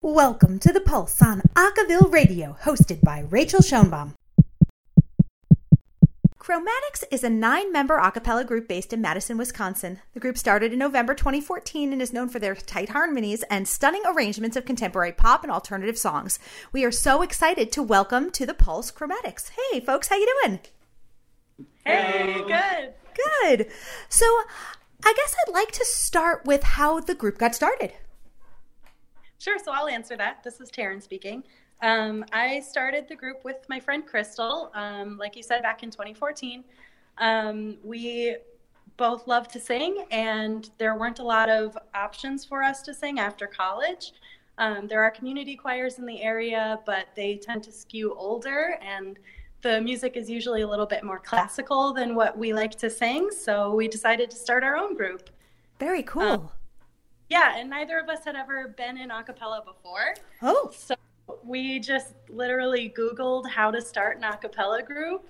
Welcome to The Pulse on Acaville Radio, hosted by Rachael Schoenbaum. Chromatix is a nine member a cappella group based in Madison, Wisconsin. The group started in November 2014 and is known for their tight harmonies and stunning arrangements of contemporary pop and alternative songs. We are so excited to welcome to the Pulse Chromatix. Hey, folks, how you doing? Hey, good. Good. So, I guess I'd like to start with how the group got started. Sure, so I'll answer that. This is Taryn speaking. Um, I started the group with my friend Crystal, um, like you said, back in 2014. Um, we both love to sing, and there weren't a lot of options for us to sing after college. Um, there are community choirs in the area, but they tend to skew older, and the music is usually a little bit more classical than what we like to sing. So we decided to start our own group. Very cool. Yeah, and neither of us had ever been in a cappella before. Oh. So we just literally Googled how to start an a cappella group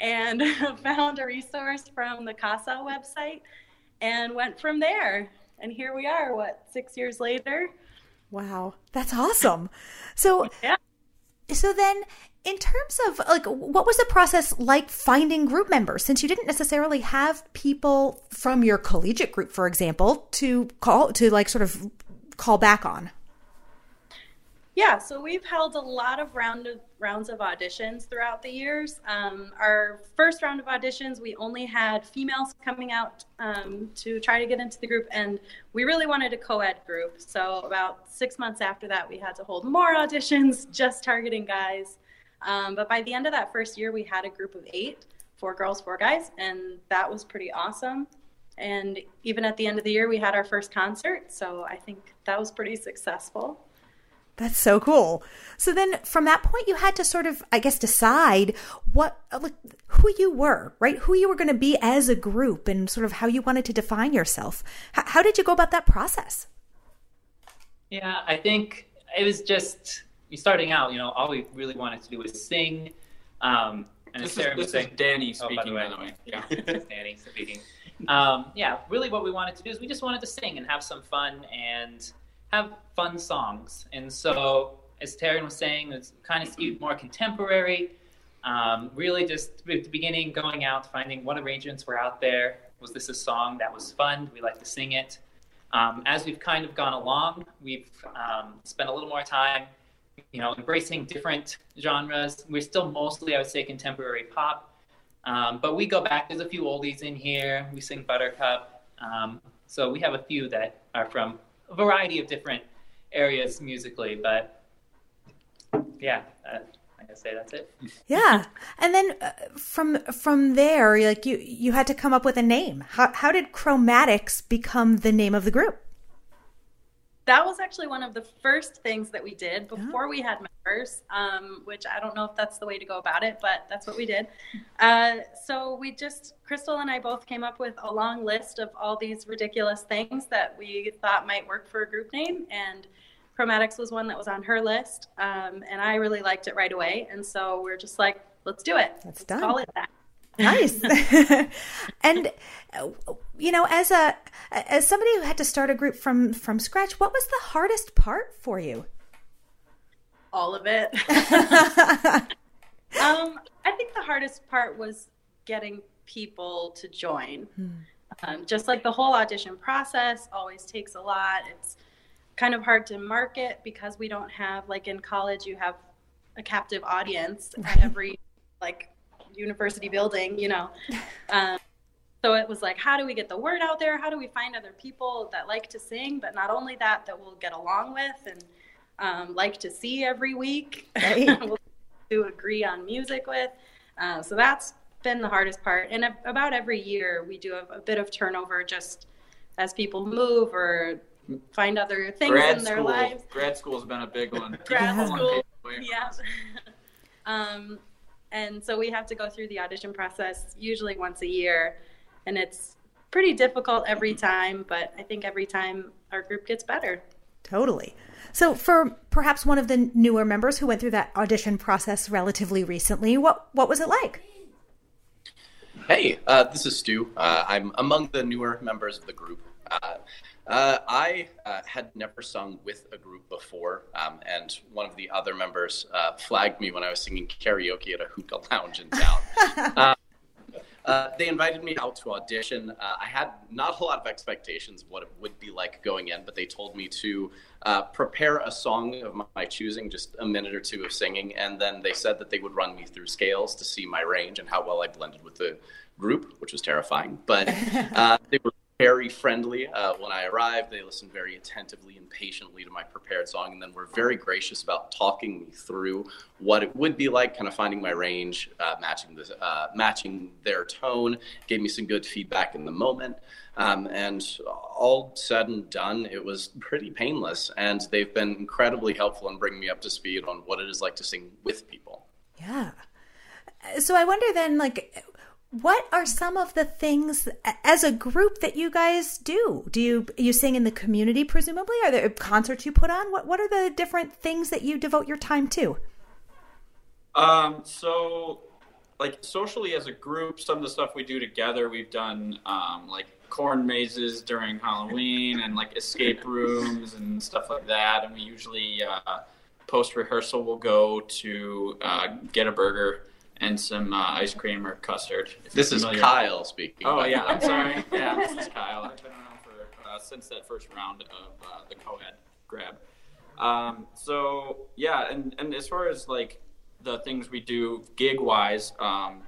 and found a resource from the CASA website and went from there. And here we are, what, six years later? Wow, that's awesome. So, yeah. So then, in terms of like, what was the process like finding group members? Since you didn't necessarily have people from your collegiate group, for example, to call to like sort of call back on. Yeah, so we've held a lot of round of, rounds of auditions throughout the years. Um, our first round of auditions, we only had females coming out um, to try to get into the group, and we really wanted a co-ed group. So about six months after that, we had to hold more auditions, just targeting guys. Um, but by the end of that first year, we had a group of eight, four girls, four guys, and that was pretty awesome. And even at the end of the year, we had our first concert, so I think that was pretty successful. That's so cool. So then from that point you had to sort of I guess decide what like who you were, right? Who you were going to be as a group and sort of how you wanted to define yourself. H- how did you go about that process? Yeah, I think it was just starting out, you know, all we really wanted to do was sing. Um, and this, is, this saying, is Danny speaking, oh, by the way. By the way. Yeah, this Danny speaking. Um, yeah, really what we wanted to do is we just wanted to sing and have some fun and – have fun songs. And so, as Taryn was saying, it's kind of skewed more contemporary. Um, really, just at the beginning, going out, finding what arrangements were out there. Was this a song that was fun? We like to sing it. Um, as we've kind of gone along, we've um, spent a little more time, you know, embracing different genres. We're still mostly, I would say, contemporary pop, um, but we go back. There's a few oldies in here. We sing Buttercup, um, so we have a few that are from a variety of different areas musically, but yeah, uh, I say that's it. Yeah, and then uh, from from there, like you you had to come up with a name. How how did Chromatix become the name of the group? That was actually one of the first things that we did before we had members, um, which I don't know if that's the way to go about it, but that's what we did. Uh, so we just, Crystal and I both came up with a long list of all these ridiculous things that we thought might work for a group name. And Chromatix was one that was on her list. Um, and I really liked it right away. And so we're just like, let's do it. Let's, let's call it that nice. And you know as a as somebody who had to start a group from from scratch what was the hardest part for you? All of it. Um i think the hardest part was getting people to join. Hmm. um, just like the whole audition process always takes a lot. It's kind of hard to market because we don't have like in college you have a captive audience at every like university building, you know. Um, so it was like, how do we get the word out there? How do we find other people that like to sing, but not only that, that we'll get along with and um, like to see every week, right. to agree on music with. Uh, so that's been the hardest part. And about every year, we do a, a bit of turnover just as people move or find other things grad in their school. lives. Grad school's been a big one. grad school, yeah. um, and so we have to go through the audition process usually once a year. And it's pretty difficult every time, but I think every time our group gets better. Totally. So, for perhaps one of the newer members who went through that audition process relatively recently, what what was it like? Hey, uh, this is Stu. Uh, I'm among the newer members of the group. Uh, Uh, I uh, had never sung with a group before, um, and one of the other members uh, flagged me when I was singing karaoke at a hookah lounge in town. Uh, uh, they invited me out to audition. Uh, I had not a lot of expectations of what it would be like going in, but they told me to prepare a song of my choosing, just a minute or two of singing, and then they said that they would run me through scales to see my range and how well I blended with the group, which was terrifying. But they were very friendly uh, when I arrived. They listened very attentively and patiently to my prepared song, and then were very gracious about talking me through what it would be like, kind of finding my range, uh, matching the uh, matching their tone. Gave me some good feedback in the moment, um, and all said and done, it was pretty painless. And they've been incredibly helpful in bringing me up to speed on what it is like to sing with people. Yeah. So I wonder then, like what are some of the things as a group that you guys do? Do you you sing in the community presumably? Are there concerts you put on? What what are the different things that you devote your time to? Um so like socially as a group, some of the stuff we do together, we've done um, like corn mazes during Halloween and like escape rooms and stuff like that. And we usually uh, post rehearsal we'll go to uh, get a burger and some uh, ice cream or custard. This is Kyle speaking. Oh yeah, I'm sorry. Yeah, this is Kyle. I've been around for uh, since that first round of uh, the co-ed grab. Um, so yeah, and and as far as like the things we do gig wise, um,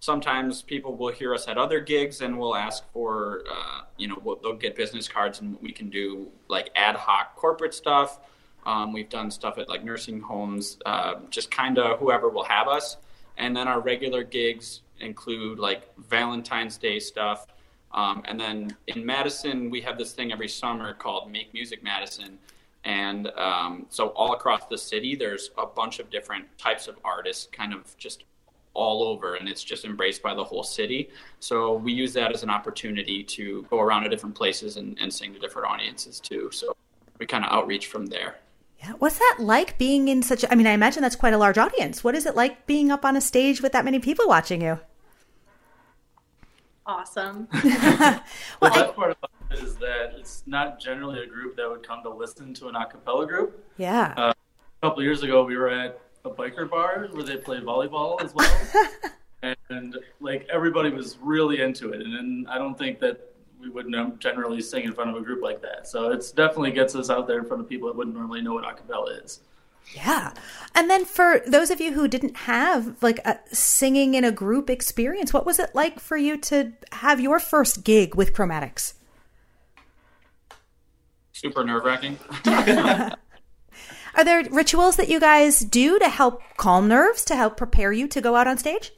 sometimes people will hear us at other gigs and will ask for uh, you know they'll get business cards and we can do like ad hoc corporate stuff. Um, we've done stuff at like nursing homes, uh, just kind of whoever will have us. And then our regular gigs include like Valentine's Day stuff. Um, and then in Madison, we have this thing every summer called Make Music Madison. And um, so all across the city, there's a bunch of different types of artists kind of just all over, and it's just embraced by the whole city. So we use that as an opportunity to go around to different places and, and sing to different audiences too. So we kind of outreach from there. Yeah. What's that like being in such I mean, I imagine that's quite a large audience. What is it like being up on a stage with that many people watching you? Awesome. well, the best I, part about it is that it's not generally a group that would come to listen to an a cappella group. Yeah. Uh, a couple years ago, we were at a biker bar where they played volleyball as well. and like everybody was really into it. And, and I don't think that we wouldn't generally sing in front of a group like that. So it's definitely gets us out there in front of people that wouldn't normally know what acapella is. Yeah. And then for those of you who didn't have like a singing in a group experience, what was it like for you to have your first gig with Chromatix? Super nerve wracking. Are there rituals that you guys do to help calm nerves, to help prepare you to go out on stage?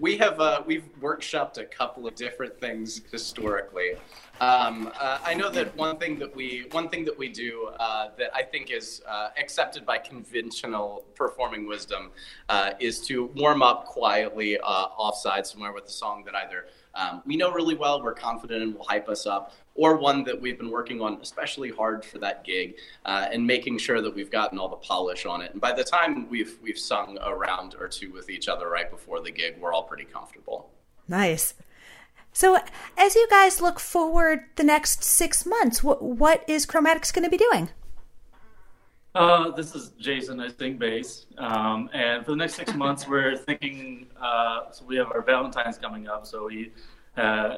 We have uh, we've workshopped a couple of different things historically. Um, uh, I know that one thing that we one thing that we do uh, that I think is uh, accepted by conventional performing wisdom uh, is to warm up quietly uh, offside somewhere with a song that either um, we know really well, we're confident and will hype us up, or one that we've been working on especially hard for that gig uh, and making sure that we've gotten all the polish on it. And by the time we've we've sung a round or two with each other right before the gig, we're all pretty comfortable. Nice. So, as you guys look forward the next six months, what what is Chromatix going to be doing? Uh, this is Jason. I sing bass, um, and for the next six months, we're thinking. Uh, so we have our Valentine's coming up, so we uh,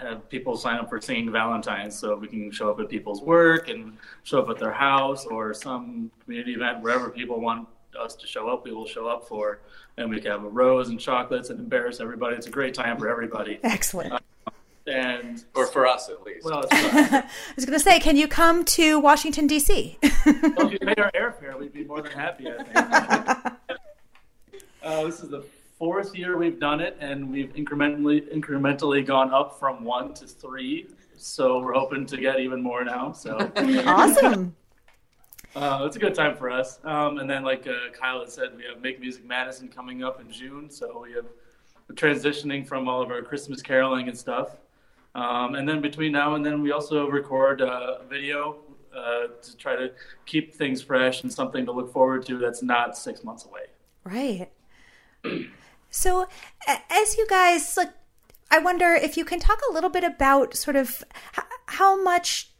have people sign up for singing Valentine's, so we can show up at people's work and show up at their house or some community event wherever people want us to show up. We will show up for, and we can have a rose and chocolates and embarrass everybody. It's a great time for everybody. Excellent. Uh, and or for us at least. Well, I was going to say, can you come to Washington D.C.? well, if you pay our airfare, we'd be more than happy. I think. uh, this is the fourth year we've done it, and we've incrementally incrementally gone up from one to three. So we're hoping to get even more now. So awesome. Uh, it's a good time for us. Um, and then, like uh, Kyle had said, we have Make Music Madison coming up in June. So we have transitioning from all of our Christmas caroling and stuff. Um, and then between now and then, we also record a video uh, to try to keep things fresh and something to look forward to that's not six months away. Right. So, as you guys like, I wonder if you can talk a little bit about sort of how much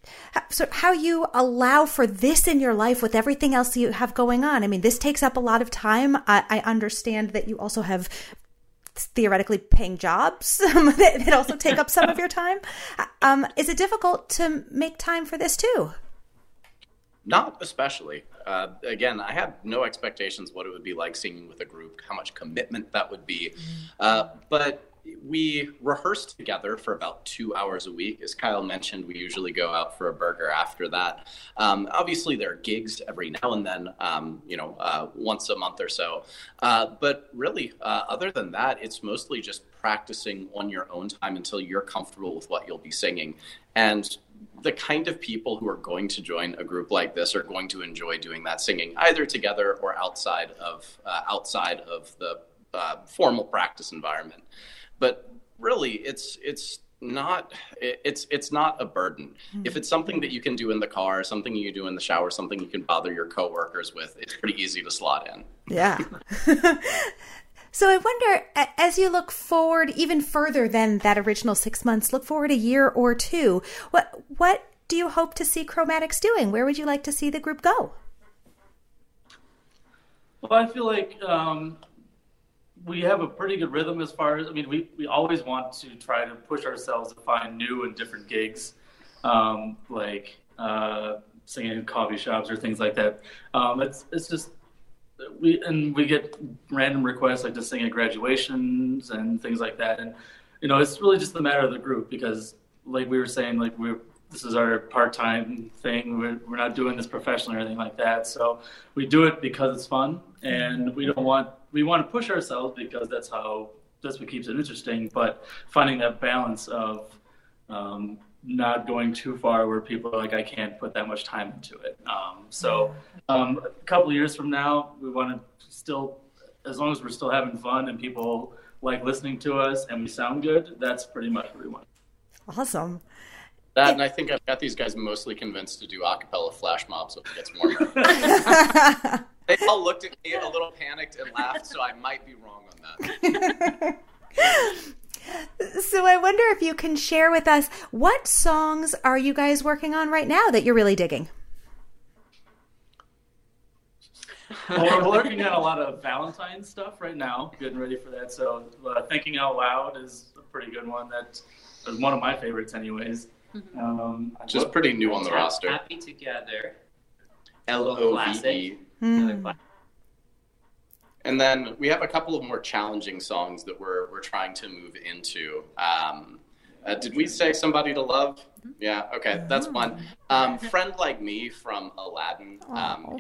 so how you allow for this in your life with everything else you have going on. I mean, this takes up a lot of time. I, I understand that you also have theoretically paying jobs that, that, also take up some of your time. Um, is it difficult to make time for this too? Not especially. Uh, again, I had no expectations what it would be like singing with a group, how much commitment that would be. Uh, but we rehearse together for about two hours a week. As Kyle mentioned, we usually go out for a burger after that. Um, obviously, there are gigs every now and then, um, you know, uh, once a month or so. Uh, but really, uh, other than that, it's mostly just practicing on your own time until you're comfortable with what you'll be singing. And the kind of people who are going to join a group like this are going to enjoy doing that singing either together or outside of uh, outside of the uh, formal practice environment but really it's it's not it's it's not a burden. Mm-hmm. if it's something that you can do in the car something you do in the shower something you can bother your coworkers with it's pretty easy to slot in. Yeah. So i wonder as you look forward even further than that original six months look forward a year or two what what do you hope to see chromatix doing? Where would you like to see the group go? Well i feel like um, we have a pretty good rhythm as far as I mean, we, we always want to try to push ourselves to find new and different gigs, um, like uh, singing in coffee shops or things like that. Um, it's it's just we and we get random requests like to sing at graduations and things like that, and you know it's really just the matter of the group because like we were saying, like we're this is our part-time thing. We're, we're not doing this professionally or anything like that. So we do it because it's fun, and we don't want we want to push ourselves because that's how that's what keeps it interesting. But finding that balance of um, not going too far where people are like, I can't put that much time into it. Um, so um, a couple years from now, we want to still, as long as we're still having fun and people like listening to us and we sound good, that's pretty much what we want. Awesome. That and I think I've got these guys mostly convinced to do acapella flash mobs so it gets warmer. They all looked at me a little panicked and laughed, so I might be wrong on that. so I wonder if you can share with us what songs are you guys working on right now that you're really digging? well, we're working on a lot of Valentine's stuff right now, getting ready for that. So, uh, Thinking Out Loud is a pretty good one. That's one of my favorites, anyways. Mm-hmm. Um, Just pretty new on the roster. Happy Together. L O V E. Mm. And then we have a couple of more challenging songs that we're we're trying to move into. Um, uh, did we say somebody to love? Mm-hmm. Yeah. Okay, that's one. Um, Friend like me from Aladdin. Um,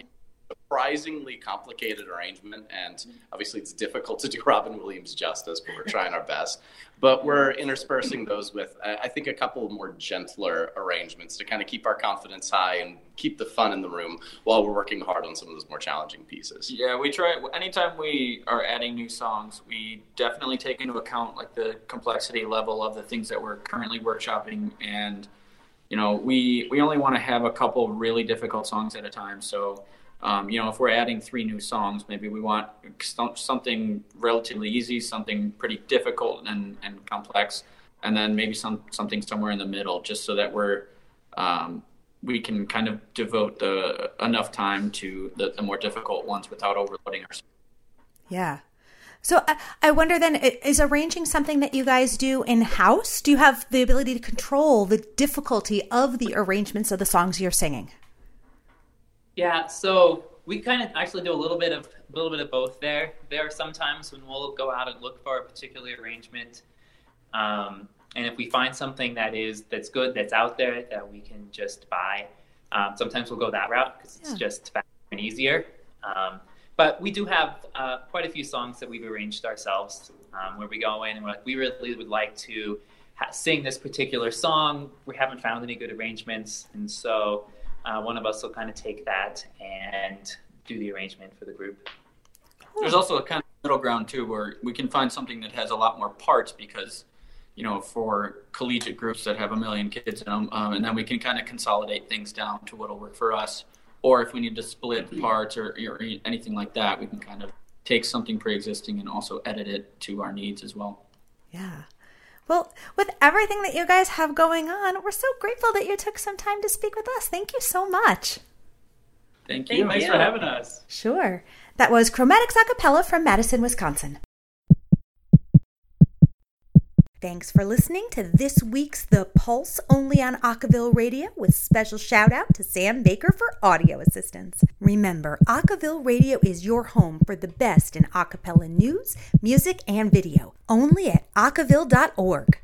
surprisingly complicated arrangement, and obviously it's difficult to do Robin Williams justice, but we're trying our best. But we're interspersing those with, I think, a couple of more gentler arrangements to kind of keep our confidence high and keep the fun in the room while we're working hard on some of those more challenging pieces. Yeah, we try. Anytime we are adding new songs, we definitely take into account like the complexity level of the things that we're currently workshopping and you know we we only want to have a couple really difficult songs at a time so um, you know, if we're adding three new songs, maybe we want something relatively easy, something pretty difficult and, and complex, and then maybe some something somewhere in the middle, just so that we're um, we can kind of devote the enough time to the, the more difficult ones without overloading ourselves. Yeah. So I, I wonder then, is arranging something that you guys do in house? Do you have the ability to control the difficulty of the arrangements of the songs you're singing? Yeah, so we kind of actually do a little bit of a little bit of both there. There are some times when we'll go out and look for a particular arrangement, um, and if we find something that is that's good, that's out there that we can just buy, um, sometimes we'll go that route because it's yeah. just faster and easier. Um, but we do have uh, quite a few songs that we've arranged ourselves, um, where we go in and we're like, we really would like to ha- sing this particular song. We haven't found any good arrangements, and so uh, one of us will kind of take that and do the arrangement for the group. There's also a kind of middle ground too, where we can find something that has a lot more parts because, you know, for collegiate groups that have a million kids in them, um, and then we can kind of consolidate things down to what'll work for us. Or if we need to split parts or, or anything like that, we can kind of take something pre-existing and also edit it to our needs as well. Yeah. Well, with everything that you guys have going on, we're so grateful that you took some time to speak with us. Thank you so much. Thank you. Thank Thanks you. for having us. Sure. That was Chromatix Acapella from Madison, Wisconsin. Thanks for listening to this week's The Pulse only on Acaville Radio with special shout out to Sam Baker for audio assistance. Remember, Acaville Radio is your home for the best in acapella news, music, and video, only at acaville.org.